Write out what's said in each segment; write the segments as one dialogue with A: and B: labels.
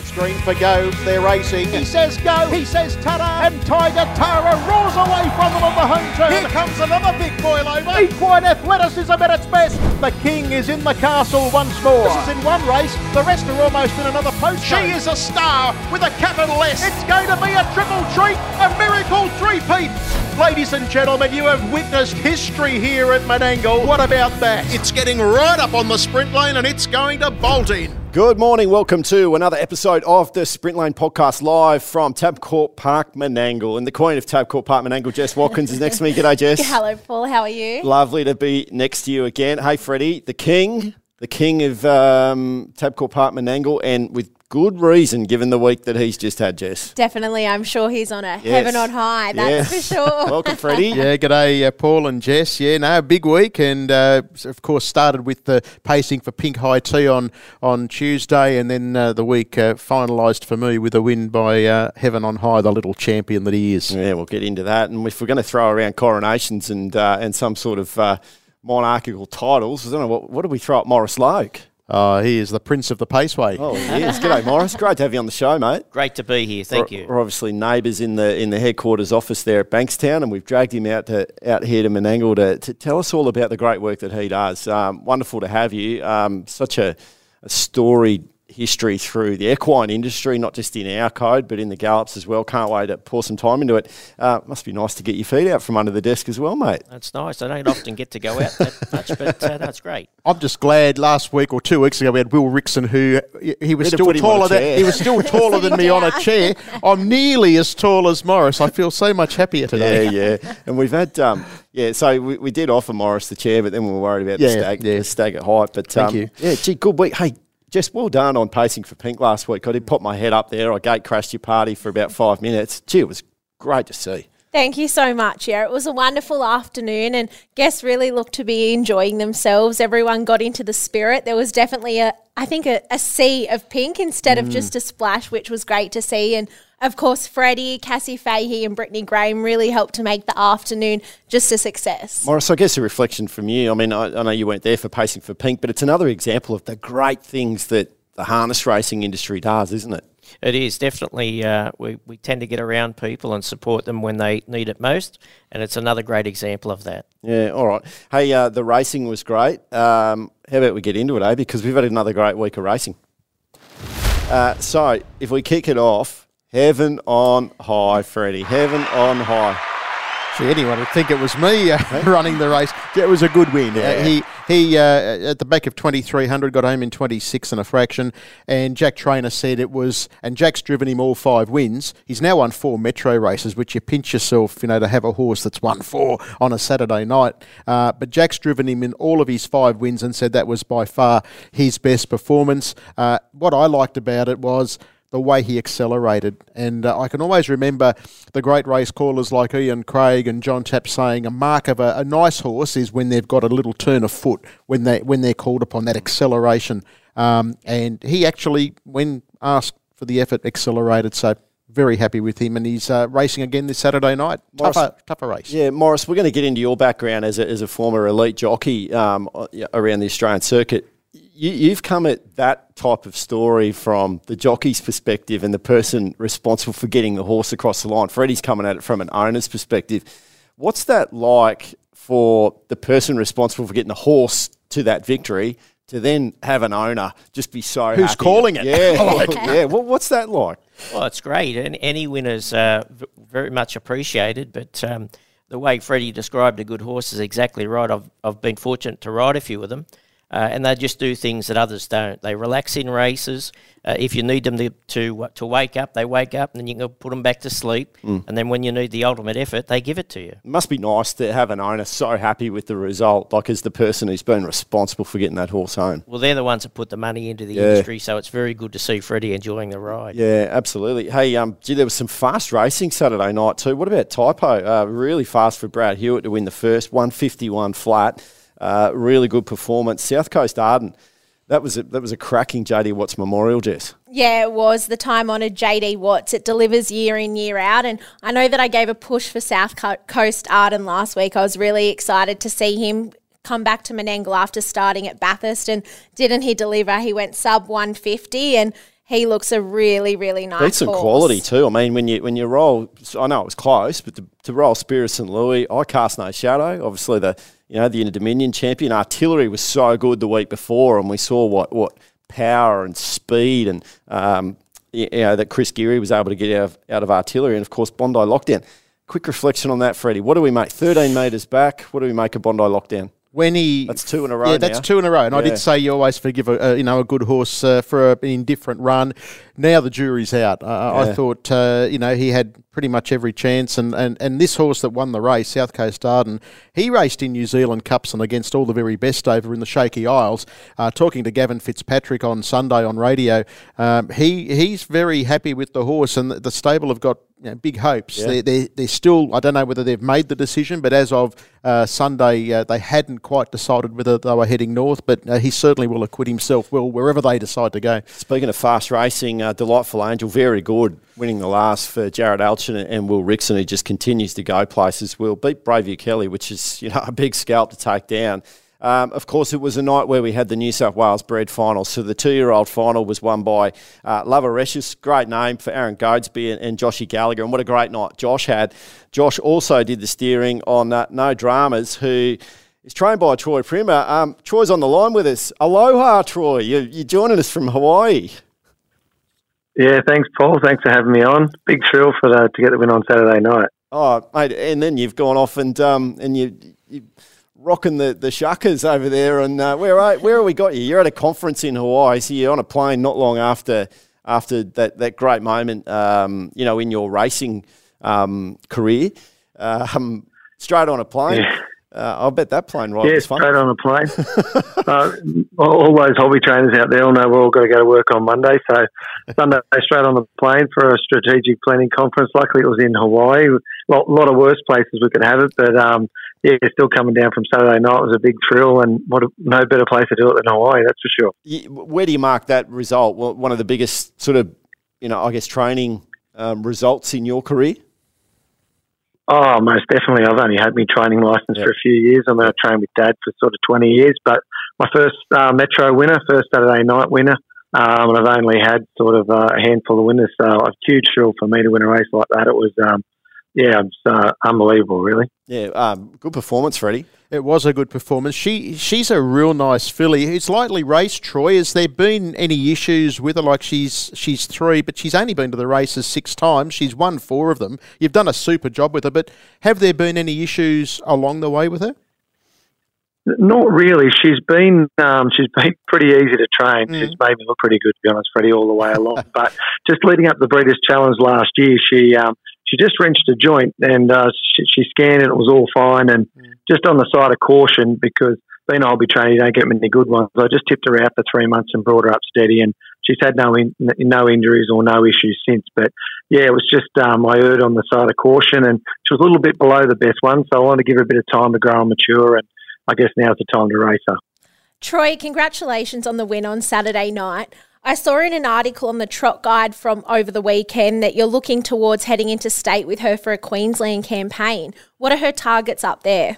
A: It's green for go. They're racing. He says go. He says ta And Tiger Tara roars away from them on the home turn. Here comes another big boil over. Equine athleticism at its best. The king is in the castle once more. This is in one race. The rest are almost in another post. She is a star with a capital S. It's going to be a triple treat, a miracle three-peat. Ladies and gentlemen, you have witnessed history here at Menangle. What about that?
B: It's getting right up on the sprint lane and it's going to bolt in.
C: Good morning. Welcome to another episode of the Sprint Lane podcast live from Tabcorp Park, Menangle. And the Queen of Tabcorp Park, Menangle, Jess Watkins, is next to me. G'day, Jess.
D: Hello, Paul. How are you?
C: Lovely to be next to you again. Hey, Freddie, the King, the King of um, Tabcorp Park, Menangle, and with good reason given the week that he's just had, Jess.
D: Definitely. I'm sure he's on a yes. heaven on high. That's yes. for sure.
C: Welcome, Freddie.
B: yeah, g'day, uh, Paul and Jess. Yeah, no, big week. And uh, of course, started with the pacing for Pink High Tea on, on Tuesday. And then uh, the week uh, finalised for me with a win by uh, Heaven on High, the little champion that he is.
C: Yeah, we'll get into that. And if we're going to throw around coronations and, uh, and some sort of monarchical titles, I don't know, what, what do we throw at Morris Logue?
B: Uh, he is the Prince of the Paceway.
C: Oh, he is. G'day, Morris. Great to have you on the show, mate.
E: Great to be here. Thank
C: we're,
E: you.
C: We're obviously neighbours in the in the headquarters office there at Bankstown, and we've dragged him out to out here to Menangle to, to tell us all about the great work that he does. Um, wonderful to have you. Um, such a, a storied history through the equine industry, not just in our code, but in the gallops as well. Can't wait to pour some time into it. Uh, must be nice to get your feet out from under the desk as well, mate.
E: That's nice. I don't often get to go out that much, but uh, that's great.
B: I'm just glad last week or two weeks ago we had Will Rixon, who he was still taller than he was still taller than me on a chair. I'm nearly as tall as Morris. I feel so much happier today.
C: Yeah, yeah. And we've had. Um, yeah, so we, we did offer Morris the chair, but then we were worried about yeah, the, stag, yeah. the stagger height. But
B: Thank um, you.
C: Yeah, gee, good week. Hey, just well done on pacing for Pink last week. I did pop my head up there. I gate crashed your party for about five minutes. Gee, it was great to see.
D: Thank you so much. Yeah, it was a wonderful afternoon, and guests really looked to be enjoying themselves. Everyone got into the spirit. There was definitely a, I think, a, a sea of pink instead mm. of just a splash, which was great to see. And of course, Freddie, Cassie Fahey, and Brittany Graham really helped to make the afternoon just a success.
C: Maurice, I guess a reflection from you. I mean, I, I know you weren't there for Pacing for Pink, but it's another example of the great things that the harness racing industry does, isn't it?
E: It is definitely. Uh, we we tend to get around people and support them when they need it most, and it's another great example of that.
C: Yeah. All right. Hey, uh, the racing was great. Um, how about we get into it, eh? Because we've had another great week of racing. Uh, so if we kick it off, Heaven on high, Freddie. Heaven on high.
B: See, anyone would think it was me uh, running the race. It was a good win. Uh, yeah. Uh, he he uh, at the back of 2300 got home in 26 and a fraction. And Jack Trainor said it was, and Jack's driven him all five wins. He's now won four metro races, which you pinch yourself, you know, to have a horse that's won four on a Saturday night. Uh, but Jack's driven him in all of his five wins and said that was by far his best performance. Uh, what I liked about it was the way he accelerated. And uh, I can always remember the great race callers like Ian Craig and John Tapp saying a mark of a, a, nice horse is when they've got a little turn of foot when they when they're called upon that acceleration. Um, and he actually, when asked for the effort, accelerated. So very happy with him, and he's uh, racing again this Saturday night. Morris, tougher, tougher race.
C: Yeah, Maurice, we're going to get into your background as a, as a former elite jockey um, around the Australian circuit you, have come at that type of story from the jockey's perspective and the person responsible for getting the horse across the line. Freddie's coming at it from an owner's perspective. What's that like for the person responsible for getting the horse to that victory to then have an owner just be so
B: who's calling it?
C: Yeah, yeah. Well, what's that like?
E: Well, it's great, and any winners uh, very much appreciated. But um, the way Freddie described a good horse is exactly right. I've I've been fortunate to ride a few of them. Uh, and they just do things that others don't. They relax in races. Uh, if you need them to, to to wake up, they wake up, and then you can put them back to sleep. Mm. And then when you need the ultimate effort, they give it to you. It
C: must be nice to have an owner so happy with the result, like as the person who's been responsible for getting that horse home.
E: Well, they're the ones that put the money into the yeah. industry, so it's very good to see Freddie enjoying the ride.
C: Yeah, absolutely. Hey, um, gee, there was some fast racing Saturday night too. What about Typo? Uh, really fast for Brad Hewitt to win the first, one fifty one flat. Uh, really good performance. South Coast Arden. That was a, that was a cracking JD Watts Memorial, Jess.
D: Yeah, it was the time honoured JD Watts. It delivers year in, year out. And I know that I gave a push for South Coast Arden last week. I was really excited to see him come back to Menangle after starting at Bathurst. And didn't he deliver? He went sub 150 and he looks a really, really nice.
C: Decent
D: horse.
C: quality too. I mean, when you when you roll, I know it was close, but to, to roll Spirit St Louis, I cast no shadow. Obviously, the you know the Dominion champion artillery was so good the week before, and we saw what what power and speed and um, you know that Chris Geary was able to get out of, out of artillery, and of course Bondi lockdown. Quick reflection on that, Freddie. What do we make? Thirteen metres back. What do we make of Bondi lockdown?
B: When he
C: That's two in a row
B: Yeah, that's
C: now.
B: two in a row. And I did say you always forgive a, a you know a good horse uh, for a, an indifferent run. Now the jury's out. Uh, I
C: Yeah.
B: thought uh, you know he had pretty much every chance, and, and, and this horse that won the race, South Coast Arden, he raced in New Zealand Cups and against all the very best over in the Shaky Isles. Uh, talking to Gavin Fitzpatrick on Sunday on radio, um, he he's very happy with the horse, and the stable have got you know, big hopes.
C: Yeah.
B: They're, they're, they're still, I don't know whether they've made the decision, but as of uh, Sunday, uh, they hadn't quite decided whether they were heading north, but uh, he certainly will acquit himself well wherever they decide to go.
C: Speaking of fast racing, uh, Delightful Angel, very good, winning the last for Jarrod Alchin and, Will Rixon, who just continues to go places. Will beat Braveview Kelly, which is you know a big scalp to take down. Um, of course, it was a night where we had the New South Wales bred final. So the two-year-old final was won by uh, great name for Aaron Goadsby and, and Joshy Gallagher. And what a great night Josh had. Josh also did the steering on uh, No Dramas, who is trained by Troy Primmer. Um, Troy's on the line with us. Aloha, Troy. You, you're joining us from Hawaii.
F: Yeah, thanks, Paul. Thanks for having me on. Big thrill for the, to get the win on Saturday night.
C: Oh, mate, and then you've gone off and um, and you you rocking the the shuckers over there. And uh, where are where have we got you? You're at a conference in Hawaii, so you're on a plane not long after after that that great moment, um, you know, in your racing um, career. Um, straight on a plane.
F: Yeah.
C: Uh, I'll bet that plane ride
F: yeah,
C: was fun.
F: straight on a plane. uh, all those hobby trainers out there all know we're all got to go to work on Monday. So Sunday, straight on the plane for a strategic planning conference. Luckily, it was in Hawaii. A lot, lot of worse places we could have it, but um, yeah, still coming down from Saturday night was a big thrill, and what a, no better place to do it than Hawaii, that's for sure.
C: Where do you mark that result? Well, one of the biggest sort of, you know, I guess training um, results in your career.
F: Oh, most definitely. I've only had my training license
C: Yeah.
F: for a few years. I mean, I trained with Dad for sort of 20 years, but my first uh, Metro winner, first Saturday night winner, um, and I've only had sort of uh, a handful of winners. So a huge thrill for me to win a race like that. It was, um, yeah, it's uh, unbelievable, really.
C: Yeah, um, good performance, Freddie.
B: It was a good performance. She she's a real nice filly. It's lightly raced. Troy, has there been any issues with her? Like she's she's three, but she's only been to the races six times. She's won four of them. You've done a super job with her, but have there been any issues along the way with her?
F: Not really. She's been um, she's been pretty easy to train. She's made me look pretty good, to be honest, Freddie, all the way along. but just leading up to the Breeders' Challenge last year, she um, she just wrenched a joint and uh, she, she scanned it. It was all fine, and just on the side of caution because being a hobby trainer, you don't get many good ones. I just tipped her out for three months and brought her up steady, and she's had no in, no injuries or no issues since. But yeah, it was just um, I erred on the side of caution, and she was a little bit below the best one, so I wanted to give her a bit of time to grow and mature, and I guess now's the time to race her.
D: Troy, congratulations on the win on Saturday night. I saw in an article on the Trot Guide from over the weekend that you're looking towards heading into state with her for a Queensland campaign. What are her targets up there?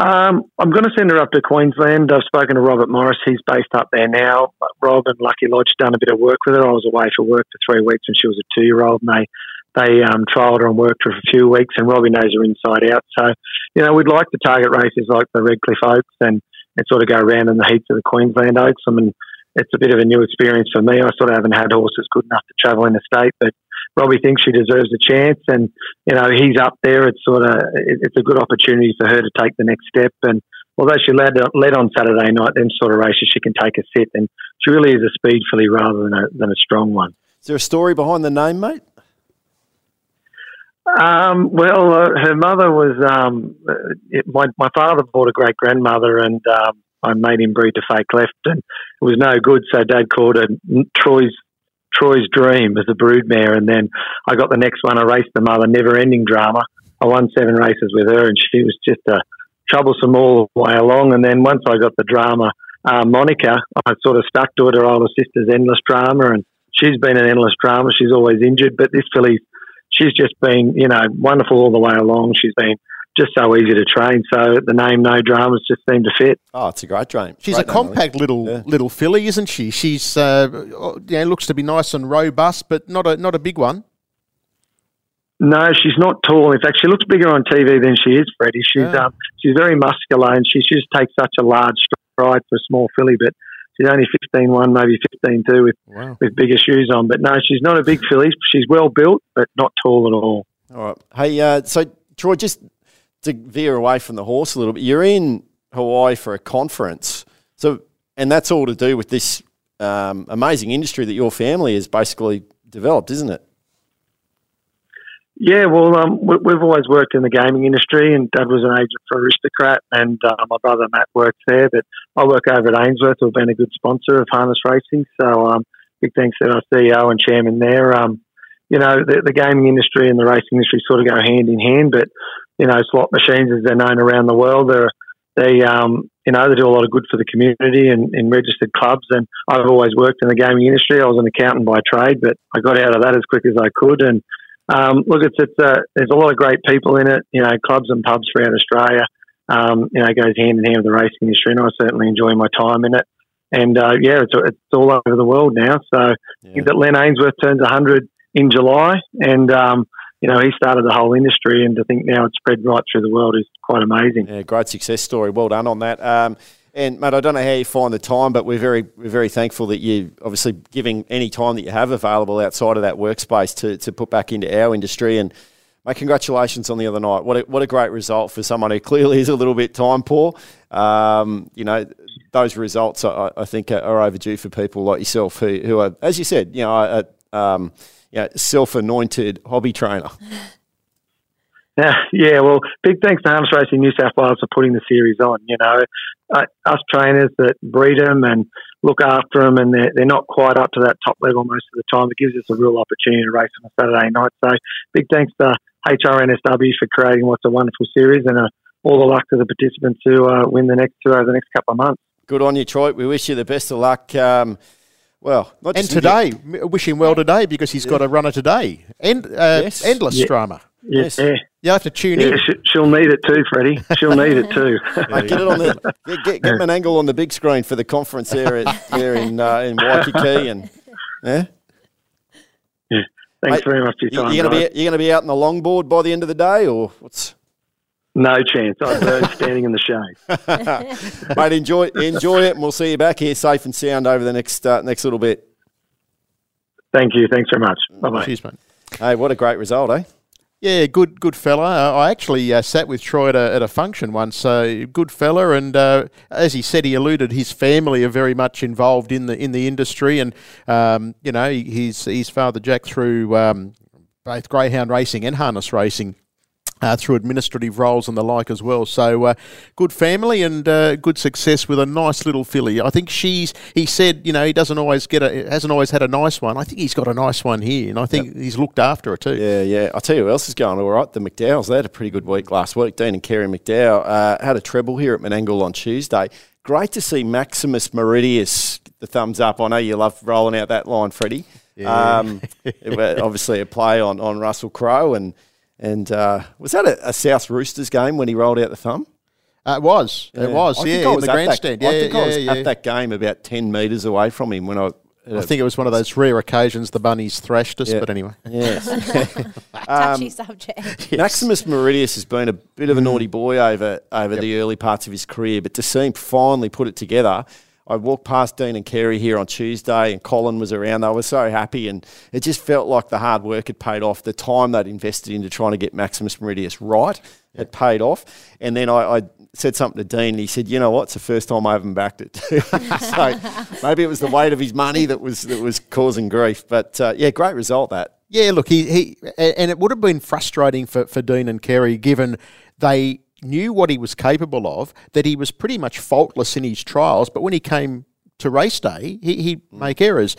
F: Um, I'm going to send her up to Queensland. I've spoken to Robert Morris. He's based up there now. Rob and Lucky Lodge done a bit of work with her. I was away for work for three weeks when she was a two year old, and they they um, trialled her and worked her for a few weeks. And Robbie knows her inside out. So, you know, we'd like to target races like the Redcliffe Oaks and, and sort of go around in the heats of the Queensland Oaks. I mean, it's a bit of a new experience for me. I sort of haven't had horses good enough to travel in the state, but Robbie thinks she deserves a chance, and you know he's up there. It's sort of it- it's a good opportunity for her to take the next step. And although she led led on Saturday night, them sort of races she can take a sit, and she really is a speed filly rather than a than a strong one.
C: Is there a story behind the name, mate?
F: Um, well, uh, her mother was um, uh, it, my my father bought a great grandmother, and um, I made him breed to fake left, and it was no good. So Dad called her Troy's Troy's Dream as a broodmare, and then I got the next one. I raced the mother, never ending drama. I won seven races with her, and she was just a troublesome all the way along. And then once I got the drama uh, Monica, I sort of stuck to it. Her older sister's endless drama, and she's been an endless drama. She's always injured, but this filly she's just been, you know, wonderful all the way along. She's been just so easy to train. So the name No Dramas just seemed to fit.
C: Oh, it's a great dream.
B: She's
C: great
B: a compact little
C: Yeah.
B: little filly, isn't she? She's uh, you know, looks to be nice and robust, but not a not a big one.
F: No, she's not tall. In fact, she looks bigger on TV than she is, Freddie. She's
B: Yeah.
F: um, she's very muscular and she just takes such a large stride for a small filly, but she's only 15-1, maybe 15-2 with,
B: Wow.
F: with bigger shoes on. But no, she's not a big filly. She's well built, but not tall at all.
C: All right. Hey, uh, so Troy, just to veer away from the horse a little bit, you're in Hawaii for a conference. So, and that's all to do with this um, amazing industry that your family has basically developed, isn't it?
F: Yeah, well, um, we, we've always worked in the gaming industry, and Dad was an agent for Aristocrat, and uh, my brother Matt works there. But I work over at Ainsworth, who've been a good sponsor of harness racing. So, um, big thanks to our CEO and chairman there. Um, you know, the, the gaming industry and the racing industry sort of go hand in hand. But you know, slot machines, as they're known around the world, they're they um, you know they do a lot of good for the community and in registered clubs. And I've always worked in the gaming industry. I was an accountant by trade, but I got out of that as quick as I could. And um, look, it's it's uh, there's a lot of great people in it. You know, clubs and pubs throughout Australia. Um, you know, it goes hand in hand with the racing industry, and I certainly enjoy my time in it. And uh, yeah, it's it's all over the world now. So
C: Yeah.
F: that Len Ainsworth turns 100 in July, and um, you know he started the whole industry, and to think now it's spread right through the world is quite amazing.
C: Yeah, great success story. Well done on that. Um, and mate, I don't know how you find the time, but we're very we're very thankful that you obviously giving any time that you have available outside of that workspace to, to put back into our industry. And mate, congratulations on the other night. What a, what a great result for someone who clearly is a little bit time poor. Um, you know, those results I, I think are, are overdue for people like yourself who, who are, as you said, you know, a, um, you know, self-anointed hobby trainer.
F: Yeah, yeah. Well, big thanks to Harness Racing New South Wales for putting the series on. You know, uh, us trainers that breed them and look after them, and they're, they're not quite up to that top level most of the time. It gives us a real opportunity to race on a Saturday night. So, big thanks to HRNSW for creating what's a wonderful series, and uh, all the luck to the participants who uh, win the next two over the next couple of months.
C: Good on you, Troy. We wish you the best of luck. Um, well, not
B: And
C: just
B: today, m- wish him well today because he's got a runner today. End, uh,
C: Yes.
B: Endless
F: Yeah.
B: drama.
C: Yes.
F: Yeah,
B: You'll have to tune
F: yeah.
B: in.
F: She, she'll need it too, Freddie. She'll need it too.
C: Mate, get it on the get, get, get him an angle on the big screen for the conference there at, there in uh, in Waikiki and yeah.
F: Thanks
C: Mate,
F: very much for
C: You,
F: your time.
C: you're gonna be you're gonna be out on the longboard by the end of the day or what's
F: No chance. I've been standing in the shade.
C: mate enjoy enjoy it and we'll see you back here safe and sound over the next uh, next little bit.
F: Thank you. Thanks very much. Bye bye.
B: Cheers, mate.
C: Hey, what a great result, eh?
B: Yeah, good, good fella. Uh, I actually uh, sat with Troy at a, at a function once. So good fella, and uh, as he said, he alluded his family are very much involved in the in the industry, and um, you know, his his father Jack through um, both greyhound racing and harness racing. Uh, through administrative roles and the like as well. So uh, good family and uh, good success with a nice little filly. I think she's. He said, you know, he doesn't always get a hasn't always had a nice one. I think he's got a nice one here, and I think he's looked after her too.
C: Yeah, yeah. I'll tell you who else is going all right. The McDowells, they had a pretty good week last week. Dean and Kerry McDowell uh, had a treble here at Menangle on Tuesday. Great to see Maximus Meridius, the thumbs up. I know you love rolling out that line, Freddie. Um, obviously a play on, on Russell Crowe. And, and uh, was that a, a South Roosters game when he rolled out the thumb?
B: Uh, it was. It was.
C: I think
B: yeah,
C: I
B: in
C: was
B: the
C: at that-
B: grandstand. yeah,
C: I think
B: yeah,
C: I was
B: yeah.
C: at that game about 10 metres away from him when I.
B: I think it was one of those rare occasions the bunnies thrashed us.
C: Yeah.
B: But anyway,
C: Yes.
D: Touchy subject.
C: Maximus Meridius has been a bit of a naughty boy over over the early parts of his career, but to see him finally put it together. I walked past Dean and Kerry here on Tuesday, and Colin was around. They were so happy, and it just felt like the hard work had paid off. The time they'd invested into trying to get Maximus Meridius right had paid off. And then I, I said something to Dean, and he said, "You know what? It's the first time I haven't backed it." so maybe it was the weight of his money that was that was causing grief. But uh, yeah, great result that.
B: yeah. Look, he, he and it would have been frustrating for, for Dean and Kerry given they knew what he was capable of. That he was pretty much faultless in his trials, but when he came to race day, he he'd make errors.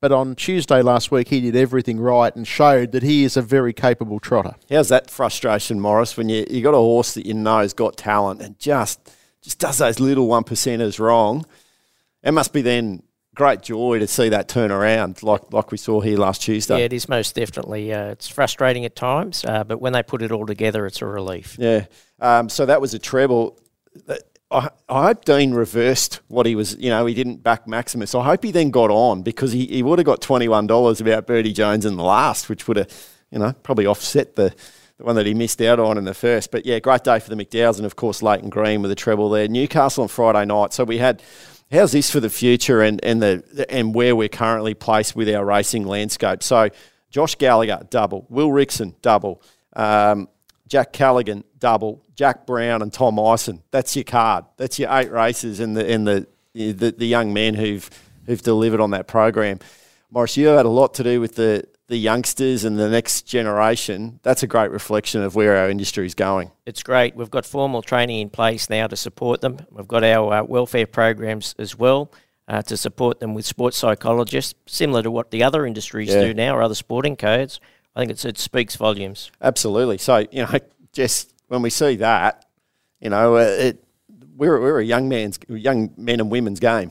B: But on Tuesday last week, he did everything right and showed that he is a very capable trotter.
C: How's that frustration, Morris, when you you got a horse that you know has got talent and just just does those little one percenters wrong? It must be then great joy to see that turn around, like like we saw here last Tuesday.
E: Yeah, it is most definitely. Uh, it's frustrating at times, uh, but when they put it all together, it's a relief.
C: Yeah. Um, so that was a treble. I, I hope Dean reversed what he was, you know, he didn't back Maximus. I hope he then got on because he, he would have got $21 about Bertie Jones in the last, which would have, you know, probably offset the, the one that he missed out on in the first. But yeah, great day for the McDowells and, of course, Leighton Green with a treble there. Newcastle on Friday night. So we had how's this for the future and, and the and where we're currently placed with our racing landscape. So Josh Gallagher double, Will Rixon double, um, Jack Callaghan double, Jack Brown and Tom Ison. That's your card. That's your eight races and the and the the, the young men who've who've delivered on that program. Morris, you had a lot to do with the the youngsters and the next generation, that's a great reflection of where our industry is going.
E: It's great. We've got formal training in place now to support them. We've got our uh, welfare programs as well uh, to support them with sports psychologists, similar to what the other industries yeah. do now or other sporting codes. I think it speaks volumes.
C: Absolutely. So, you know, just when we see that, you know, uh, it, we're, we're a young man's, young men and women's game.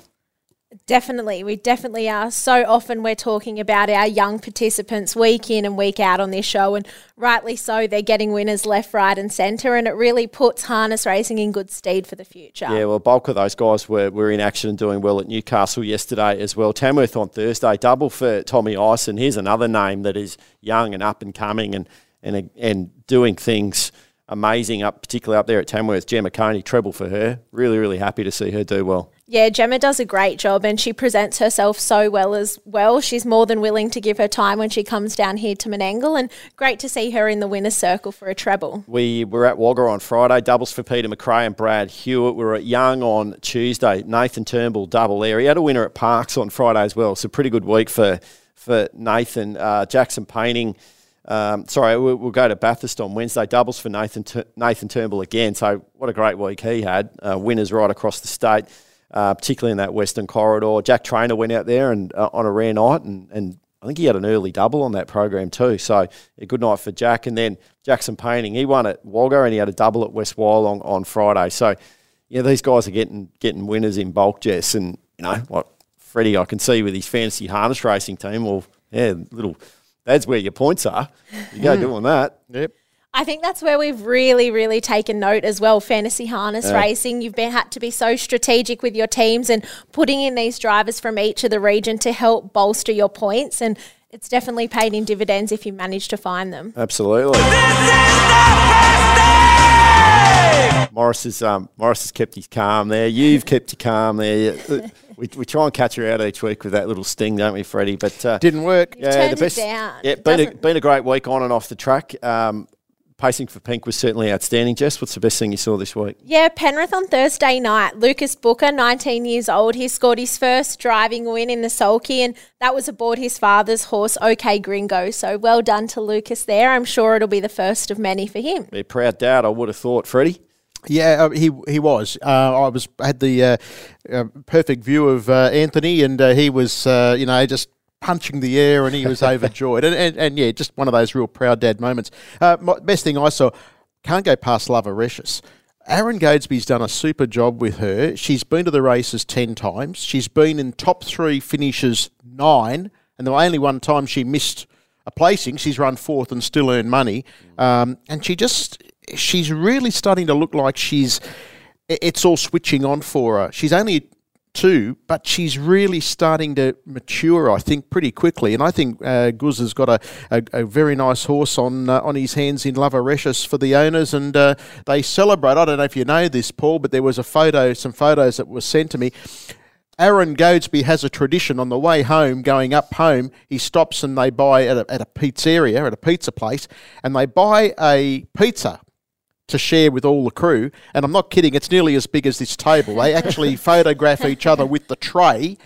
D: Definitely. We definitely are. So often we're talking about our young participants week in and week out on this show, and rightly so, they're getting winners left, right, and centre, and it really puts harness racing in good stead for the future.
C: Yeah, well, bulk of those guys were, were in action and doing well at Newcastle yesterday as well. Tamworth on Thursday, double for Tommy Ison. Here's another name that is young and up and coming and, and, and doing things amazing up, particularly up there at Tamworth. Gemma Coney, treble for her. Really, really happy to see her do well.
D: Yeah, Gemma does a great job and she presents herself so well as well. She's more than willing to give her time when she comes down here to Menangle and great to see her in the winner's circle for a treble.
C: We were at Wagga on Friday, doubles for Peter McRae and Brad Hewitt. We were at Young on Tuesday, Nathan Turnbull double there. He had a winner at Parkes on Friday as well, so pretty good week for, for Nathan. Uh, Jackson Painting. Um, sorry, we'll, we'll, go to Bathurst on Wednesday. Doubles for Nathan Nathan Turnbull again. So what a great week he had. Uh, winners right across the state uh, particularly in that Western corridor. Jack Trainor went out there and uh, on a rare night, and, and I think he had an early double on that program too. So a good night for Jack. And then Jackson Painting, he won at Wagga and he had a double at West Wyalong on Friday. So yeah, these guys are getting getting winners in bulk, Jess. And you know what, Freddie, I can see with his fantasy harness racing team. Well, yeah, little. That's where your points are. You go mm. doing that.
B: Yep.
D: I think that's where we've really, really taken note as well. Fantasy harness yeah. racing, you've been had to be so strategic with your teams and putting in these drivers from each of the region to help bolster your points, and it's definitely paid in dividends if you manage to find them.
C: Absolutely. Morris has um, Morris has kept his calm there. You've kept your calm there. We, we try and catch her out each week with that little sting, don't we, Freddie? But
B: uh, didn't work.
D: Yeah, the best. Yeah,
C: been a, been a great week on and off the track. Um, pacing for Pink was certainly outstanding. Jess, what's the best thing you saw this week?
D: Yeah, Penrith on Thursday night. Lucas Booker, 19 years old, he scored his first driving win in the sulky, and that was aboard his father's horse, OK Gringo. So well done to Lucas there. I'm sure it'll be the first of many for him.
C: Be proud dad, I would have thought, Freddie.
B: Yeah, uh, he he was. Uh, I was had the uh, uh perfect view of uh, Anthony, and uh, he was, you know, just punching the air and he was overjoyed. And, and, and, yeah, just one of those real proud dad moments. Uh, best thing I saw, can't go past Love. Aaron Goadsby's done a super job with her. She's been to the races 10 times. She's been in top three finishes nine, and the only one time she missed a placing, she's run fourth and still earned money. Um, and she just, she's really starting to look like she's, it's all switching on for her. She's only two, but she's really starting to mature, I think, pretty quickly. And I think uh, Guz has got a, a, a, very nice horse on uh, on his hands in Lovarecious for the owners, and uh, they celebrate. I don't know if you know this, Paul, but there was a photo, some photos that were sent to me. Aaron Goadsby has a tradition on the way home, going up home, he stops and they buy at a, at a pizzeria, at a pizza place, and they buy a pizza to share with all the crew. And I'm not kidding, it's nearly as big as this table. They actually photograph each other with the tray,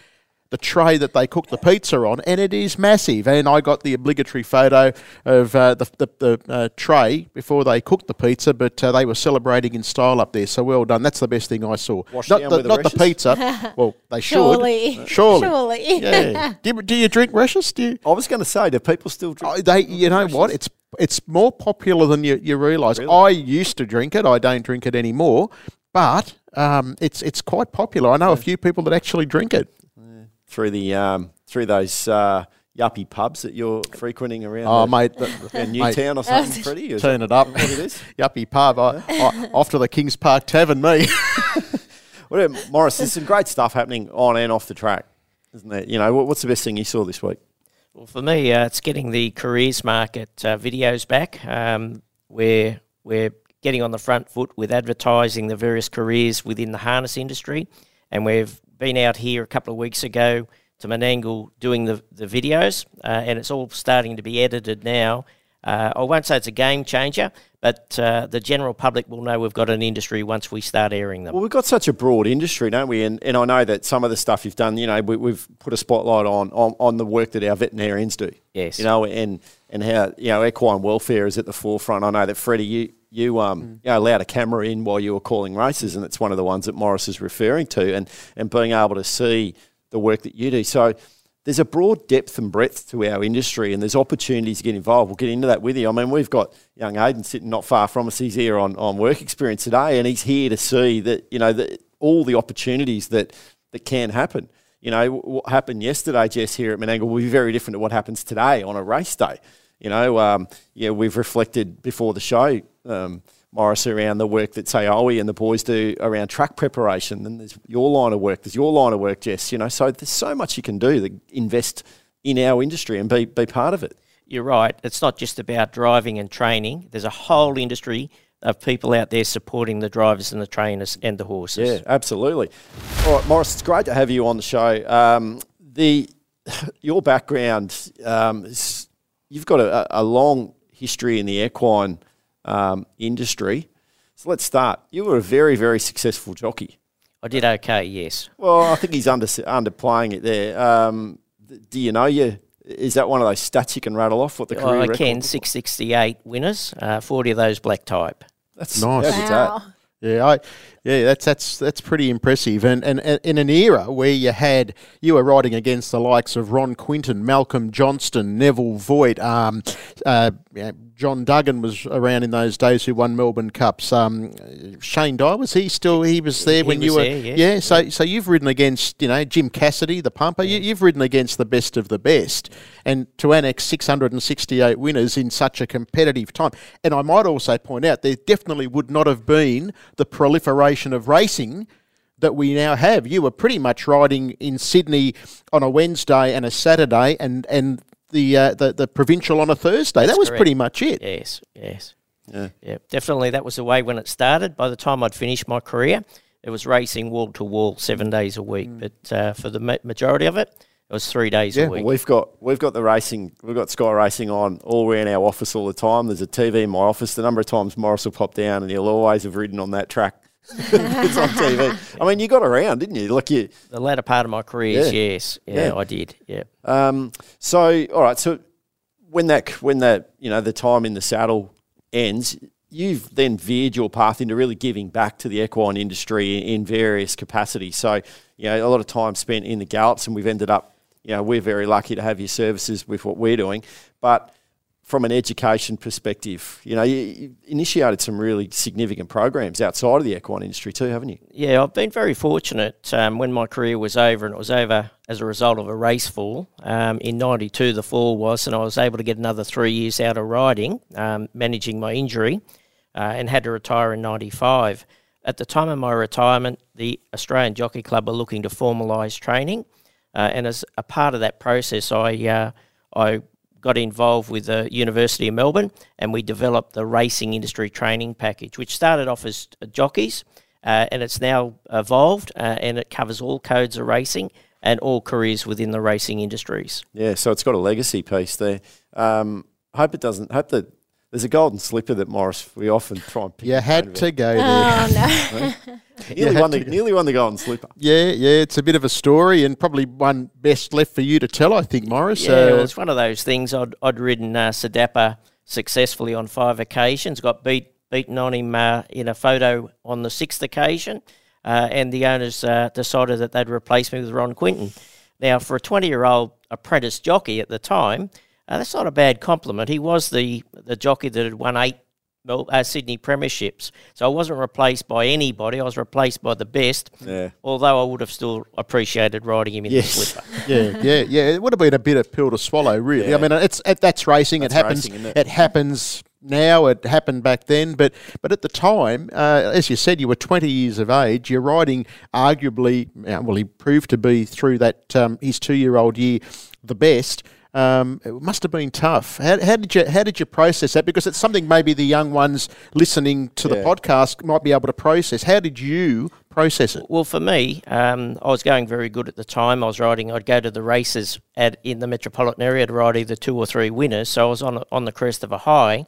B: the tray that they cook the pizza on, and it is massive. And I got the obligatory photo of uh, the, the, the uh, tray before they cooked the pizza, but uh, they were celebrating in style up there. So well done. That's the best thing I saw.
C: Wash not the,
B: not the pizza. well, they should. Surely. Surely. Surely. Yeah. do, you, do you drink Recious? Do you?
C: I was going to say, do people still drink?
B: Oh, they, you know what? It's it's more popular than you, you realise. Really? I used to drink it. I don't drink it anymore, but um, it's it's quite popular. I know yeah. a few people that actually drink it.
C: through the um, through those uh, yuppie pubs that you're frequenting around?
B: Oh,
C: the,
B: mate, the,
C: around
B: mate,
C: Newtown or something, pretty. Is
B: turn
C: that
B: it up.
C: What it is?
B: Yuppie pub. I, I, off to the Kings Park Tavern, me.
C: Well, Morris, there's some great stuff happening on and off the track, isn't there? You know, what- what's the best thing you saw this week?
E: Well, for me, uh, it's getting the careers market uh, videos back. Um, where we're getting on the front foot with advertising the various careers within the harness industry, and we've been out here a couple of weeks ago to Menangle doing the the videos, uh, and it's all starting to be edited now. Uh, I won't say it's a game changer, but uh, the general public will know we've got an industry once we start airing them.
C: Well, we've got such a broad industry, don't we? And, and I know that some of the stuff you've done, you know, we, we've put a spotlight on, on on the work that our veterinarians do.
E: Yes.
C: You know, and and how you know equine welfare is at the forefront. I know that Freddie, you you um you know, allowed a camera in while you were calling races, and it's one of the ones that Morris is referring to, and and being able to see the work that you do. So. There's a broad depth and breadth to our industry, and there's opportunities to get involved. We'll get into that with you. I mean, we've got young Aiden sitting not far from us. He's here on, on work experience today, and he's here to see that you know that all the opportunities that that can happen. You know, what happened yesterday, Jess, here at Menangle will be very different to what happens today on a race day. You know, um, yeah, we've reflected before the show, um, Morris, around the work that say Owie and the boys do around track preparation. Then there's your line of work. There's your line of work, Jess. You know, so there's so much you can do to invest in our industry and be be part of it.
E: You're right. It's not just about driving and training. There's a whole industry of people out there supporting the drivers and the trainers and the horses.
C: Yeah, absolutely. All right, Morris, it's great to have you on the show. Um, the your background, um, is, you've got a, a long history in the equine um, industry. So let's start. You were a very, very successful jockey.
E: I did okay, yes.
C: Well, I think he's under underplaying it there. Um, do you know you? Is that one of those stats you can rattle off? What the career
E: I can, 668 winners, uh, 40 of those black type.
C: That's
B: Nice.
D: Wow.
C: that?
B: Yeah, I, yeah, that's that's that's pretty impressive. And, and and in an era where you had you were riding against the likes of Ron Quinton, Malcolm Johnston, Neville Voigt, um, uh, yeah, John Duggan was around in those days who won Melbourne Cups. Um, Shane Dye was he still? He was there
E: He
B: when you were.
E: there, yes.
B: Yeah, so so you've ridden against you know Jim Cassidy, the pumper. You, you've ridden against the best of the best, and to annex 668 winners in such a competitive time. And I might also point out there definitely would not have been the proliferation of racing that we now have. You were pretty much riding in Sydney on a Wednesday and a Saturday, and and the uh, the, the provincial on a Thursday. that was
E: correct.
B: pretty much it.
E: Yes, yes.
C: Yeah.
E: Yeah, definitely that was the way when it started. By the time I'd finished my career, it was racing wall to wall seven days a week. But uh, for the ma- majority of it, it was three days
B: Yeah,
E: a week.
C: We've got we've got the racing we've got Sky Racing on all around our office all the time. There's a TV in my office. The number of times Morris will pop down and he'll always have ridden on that track. it's on TV. I mean, you got around, didn't you? Like you.
E: the latter part of my career,
C: Yeah.
E: yes, yeah,
C: Yeah.
E: I did. Yeah,
C: Um, so all right. So when that when that you know the time in the saddle ends, you've then veered your path into really giving back to the equine industry in, in various capacities. So you know a lot of time spent in the gallops, and we've ended up. You know, we're very lucky to have your services with what we're doing, but from an education perspective, you know, you, initiated some really significant programs outside of the equine industry too, haven't you?
E: yeah. I've been very fortunate um, when my career was over, and it was over as a result of a race fall. Um, in '92, the fall was, and I was able to get another three years out of riding, um, managing my injury, uh, and had to retire in '95. At the time of my retirement, the Australian Jockey Club were looking to formalise training, uh, and as a part of that process, I uh, I got involved with the University of Melbourne, and we developed the racing industry training package, which started off as jockeys, uh, and it's now evolved, uh, and it covers all codes of racing and all careers within the racing industries.
C: Yeah, so it's got a legacy piece there. Um, hope it doesn't. Hope that there's a golden slipper that Morris we often try and pick.
B: You had to go there.
D: Oh no.
C: nearly
B: had
C: won the
B: to-
C: nearly won the golden slipper.
B: Yeah, yeah, it's a bit of a story and probably one best left for you to tell, I think, Morris.
E: Yeah,
B: Uh,
E: well, it's one of those things. I'd, I'd ridden uh, Sir Dapper successfully on five occasions, got beat beaten on him uh, in a photo on the sixth occasion, uh, and the owners uh, decided that they'd replace me with Ron Quinton. Now, for a 20 year old apprentice jockey at the time, uh, that's not a bad compliment. He was the, the jockey that had won eight uh, Sydney Premierships. So I wasn't replaced by anybody. I was replaced by the best.
C: Yeah.
E: Although I would have still appreciated riding him in
C: Yes.
E: the slipper.
B: yeah, yeah, yeah. It would have been a bit of pill to swallow, really. I mean, it's it, that's racing.
C: That's
B: it happens.
C: racing, isn't it?
B: happens now. It happened back then, but but at the time, uh, as you said, you were 20 years of age. You're riding, arguably, uh, well, he proved to be through that um, his two year old year the best. Um, it must have been tough. How, how did you how did you process that? Because it's something maybe the young ones listening to the podcast might be able to process. How did you process it?
E: Well, for me, um, I was going very good at the time. I was riding. I'd go to the races at in the metropolitan area to ride either two or three winners. So I was on on the crest of a high.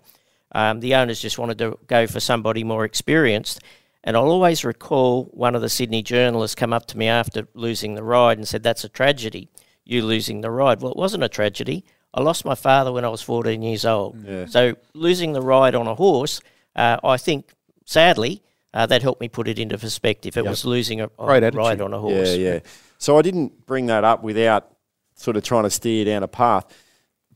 E: Um, the owners just wanted to go for somebody more experienced. And I'll always recall one of the Sydney journalists come up to me after losing the ride and said, "That's a tragedy. You losing the ride." Well, it wasn't a tragedy. I lost my father when I was 14 years old. So losing the ride on a horse, uh, I think, sadly, uh, that helped me put it into perspective. It was losing a, a ride on a horse.
C: Yeah, yeah. So I didn't bring that up without sort of trying to steer down a path.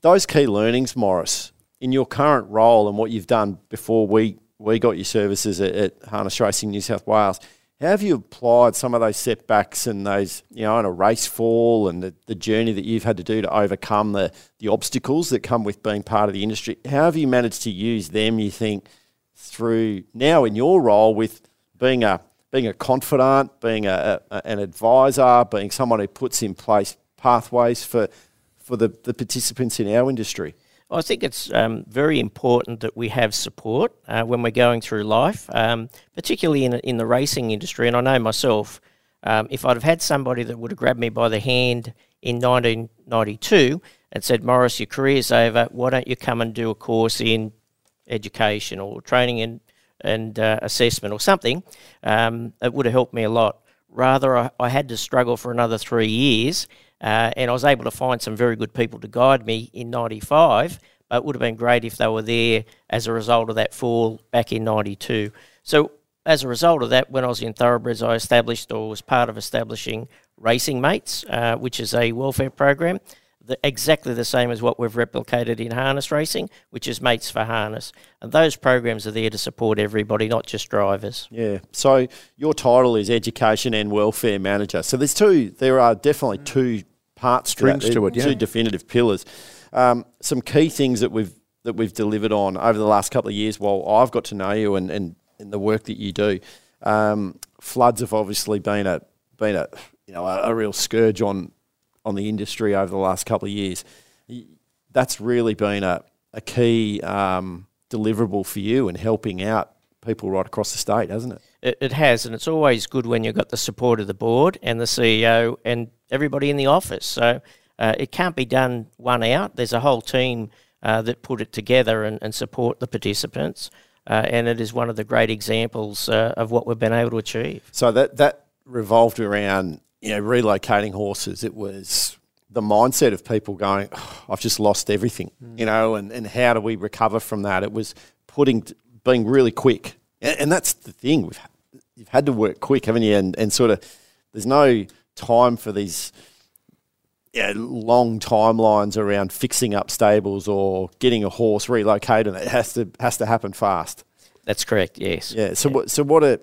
C: Those key learnings, Morris, in your current role and what you've done before we, we got your services at, at Harness Racing New South Wales, how have you applied some of those setbacks and those, you know, in a race fall and the, the journey that you've had to do to overcome the, the obstacles that come with being part of the industry? How have you managed to use them, you think, through now in your role with being a being a confidant, being a, a, an advisor, being someone who puts in place pathways for for the, the participants in our industry.
E: I think it's um, very important that we have support uh, when we're going through life, um, particularly in, in the racing industry. And I know myself, um, if I'd have had somebody that would have grabbed me by the hand in 1992 and said, Morris, your career's over, why don't you come and do a course in education or training and, and uh, assessment or something, um, it would have helped me a lot. Rather, I, I had to struggle for another three years, uh, and I was able to find some very good people to guide me in 95, but it would have been great if they were there as a result of that fall back in 92. So, as a result of that, when I was in Thoroughbreds, I established or was part of establishing Racing Mates, uh, which is a welfare program the, exactly the same as what we've replicated in harness racing, which is Mates for Harness. And those programs are there to support everybody, not just drivers.
C: Yeah. So your title is education and welfare manager. So there's two. There are definitely two parts
B: Strings
C: to, that,
B: to it, yeah.
C: Two definitive pillars. Um, some key things that we've that we've delivered on over the last couple of years. While I've got to know you and and, and the work that you do, um, floods have obviously been a been a you know a, a real scourge on on the industry over the last couple of years. That's really been a a key um, deliverable for you and helping out people right across the state, hasn't it?
E: It, it has, and it's always good when you've got the support of the board and the CEO and everybody in the office. So uh, it can't be done one out. There's a whole team uh, that put it together and, and support the participants. Uh, and it is one of the great examples uh, of what we've been able to achieve.
C: So that that revolved around you know relocating horses. It was the mindset of people going, "Oh, "I've just lost everything," you know, and, and how do we recover from that? It was putting being really quick, and, and that's the thing. We've you've had to work quick, haven't you? And and sort of there's no time for these yeah, long timelines around fixing up stables or getting a horse relocated. It has to has to happen fast.
E: That's correct, yes.
C: Yeah. So what? So what? A,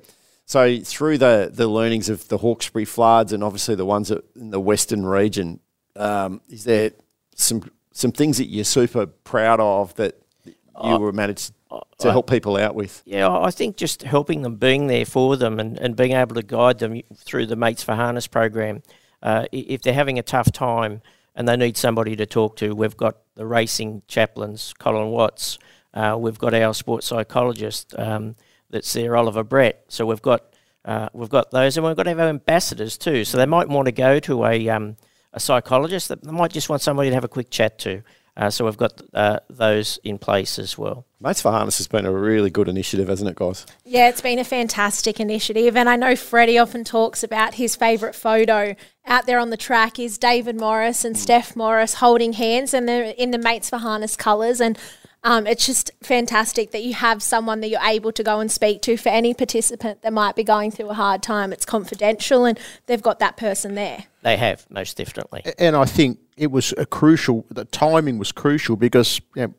C: so through the the learnings of the Hawkesbury floods and obviously the ones that- in the western region, um, is there some some things that you're super proud of that you were managed to help people out with?
E: Yeah, I I think just helping them, being there for them, and, and being able to guide them through the Mates for Harness program. Uh, if they're having a tough time and they need somebody to talk to, we've got the racing chaplains, Colin Watts. Uh, we've got our sports psychologist um, that's there, Oliver Brett. So we've got uh, we've got those, and we've got our ambassadors too. So they might want to go to a um, a psychologist. That they might just want somebody to have a quick chat to. Uh, so we've got uh, those in place as well.
C: Mates for Harness has been a really good initiative, hasn't it, guys?
D: Yeah, it's been a fantastic initiative. And I know Freddie often talks about his favourite photo out there on the track is David Morris and Steph Morris holding hands and they're in the Mates for Harness colours. And um, it's just fantastic that you have someone that you're able to go and speak to for any participant that might be going through a hard time. It's confidential and they've got that person there.
E: They have most definitely.
B: and I think it was a crucial. The timing was crucial because you know,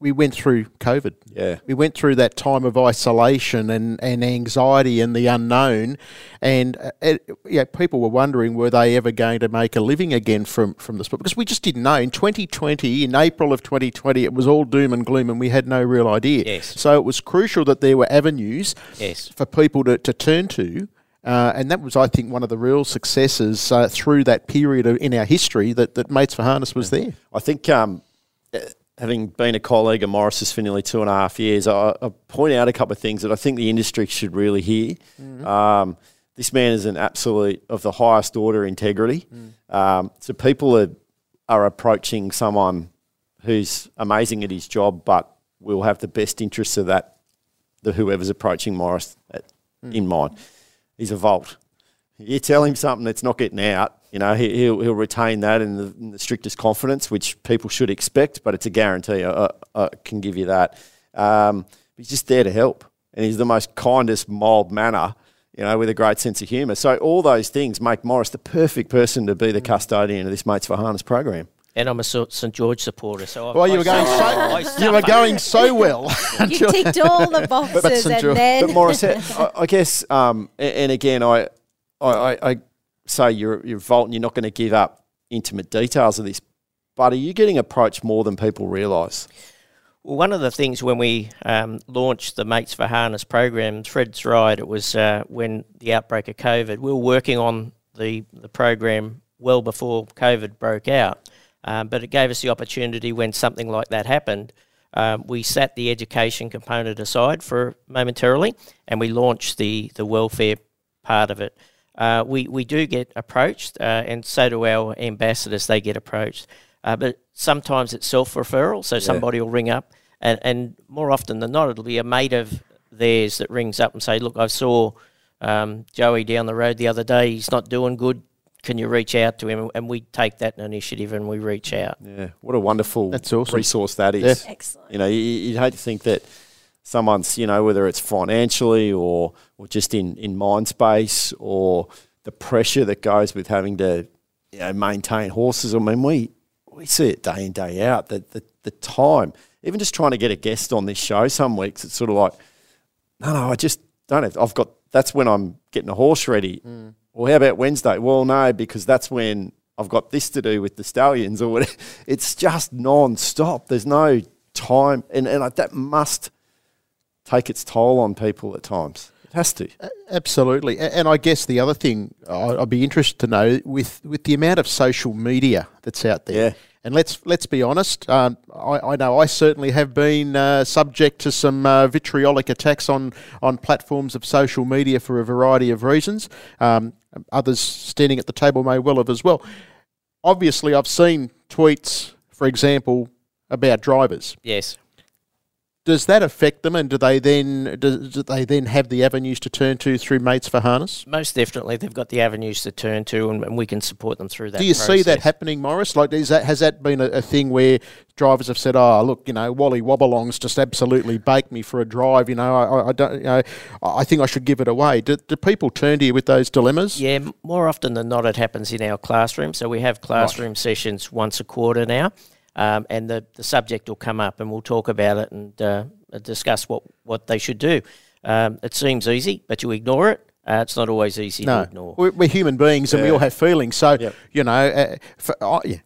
B: we went through COVID.
C: Yeah.
B: We went through that time of isolation and, and anxiety and the unknown. And uh, it, yeah, people were wondering were they ever going to make a living again from, from the sport? Because we just didn't know. In 2020, in April of 2020, it was all doom and gloom and we had no real idea.
E: Yes.
B: So it was crucial that there were avenues
E: Yes.
B: for people to, to turn to. Uh, and that was, I think, one of the real successes uh, through that period of, in our history that, that Mates for Harness was there.
C: I think um, having been a colleague of Maurice's for nearly two and a half years, I, I point out a couple of things that I think the industry should really hear. Um, this man is an absolute of the highest order integrity. Um, so people are, are approaching someone who's amazing at his job, but will have the best interests of that, the whoever's approaching Maurice at, in mind. He's a vault. You tell him something that's not getting out, you know, he, he'll, he'll retain that in the, in the strictest confidence, which people should expect, but it's a guarantee. I, I, I can give you that. Um, he's just there to help. And he's the most kindest, mild manner, you know, with a great sense of humour. So all those things make Maurice the perfect person to be the custodian of this Mates for Harness program.
E: And I'm a St St George supporter, so I-
B: Well, you were going
E: I
B: so you were going so well.
D: You ticked all the boxes
B: St.
D: and then
C: But Maurice, I, I guess, um, a- and again, I, I, I, I say you're you're Volt and you're not going to give up intimate details of this, but are you getting approached more than people realise?
E: Well, one of the things when we um, launched the Mates for Harness program, Fred's right, it was uh, when the outbreak of COVID. We were working on the, the program well before COVID broke out, um, but it gave us the opportunity when something like that happened. Um, we sat the education component aside for momentarily, and we launched the the welfare part of it. Uh, we we do get approached, uh, and so do our ambassadors. They get approached, uh, but sometimes it's self referral. So somebody will ring up, and, and more often than not, it'll be a mate of theirs that rings up and say, "Look, I saw um, Joey down the road the other day. He's not doing good. Can you reach out to him?" And we take that initiative and we reach out.
C: Yeah, what a wonderful
B: That's awesome.
C: resource that is.
D: excellent.
C: You know, you, you'd hate to think that someone's, you know, whether it's financially or, or just in, in mind space or the pressure that goes with having to, you know, maintain horses. I mean, we, we see it day in, day out, that the, the time, even just trying to get a guest on this show some weeks, it's sort of like, no, no, I just don't have, I've got, that's when I'm getting a horse ready. Mm. Well, how about Wednesday? Well, no, because that's when I've got this to do with the stallions or whatever. It's just non-stop. There's no time. And, and that must take its toll on people at times. It has to.
B: Absolutely, and I guess the other thing I'd be interested to know with with the amount of social media that's out there.
C: Yeah.
B: And let's let's be honest. Um, I, I know I certainly have been uh, subject to some uh, vitriolic attacks on on platforms of social media for a variety of reasons. Um, others standing at the table may well have as well. Obviously, I've seen tweets, for example, about drivers
E: Yes.
B: Does that affect them, and do they then do, do they then have the avenues to turn to through Mates for Harness?
E: Most definitely, they've got the avenues to turn to, and, and we can support them through that.
B: Do you see that happening, Maurice? Like, is that has that been a, a thing where drivers have said, "Oh, look, you know, Wally Wobblongs just absolutely baked me for a drive. You know, I, I- don't, you know, I think I should give it away." Do, do people turn to you with those dilemmas?
E: Yeah, more often than not, it happens in our classroom. So we have classroom sessions once a quarter now, um, and the, the subject will come up, and we'll talk about it and uh, discuss what, what they should do. Um, it seems easy, but you ignore it. Uh, it's not always easy to ignore.
B: we're, we're human beings and we all have feelings. So
C: Yep.
B: you know, uh, for, I yeah,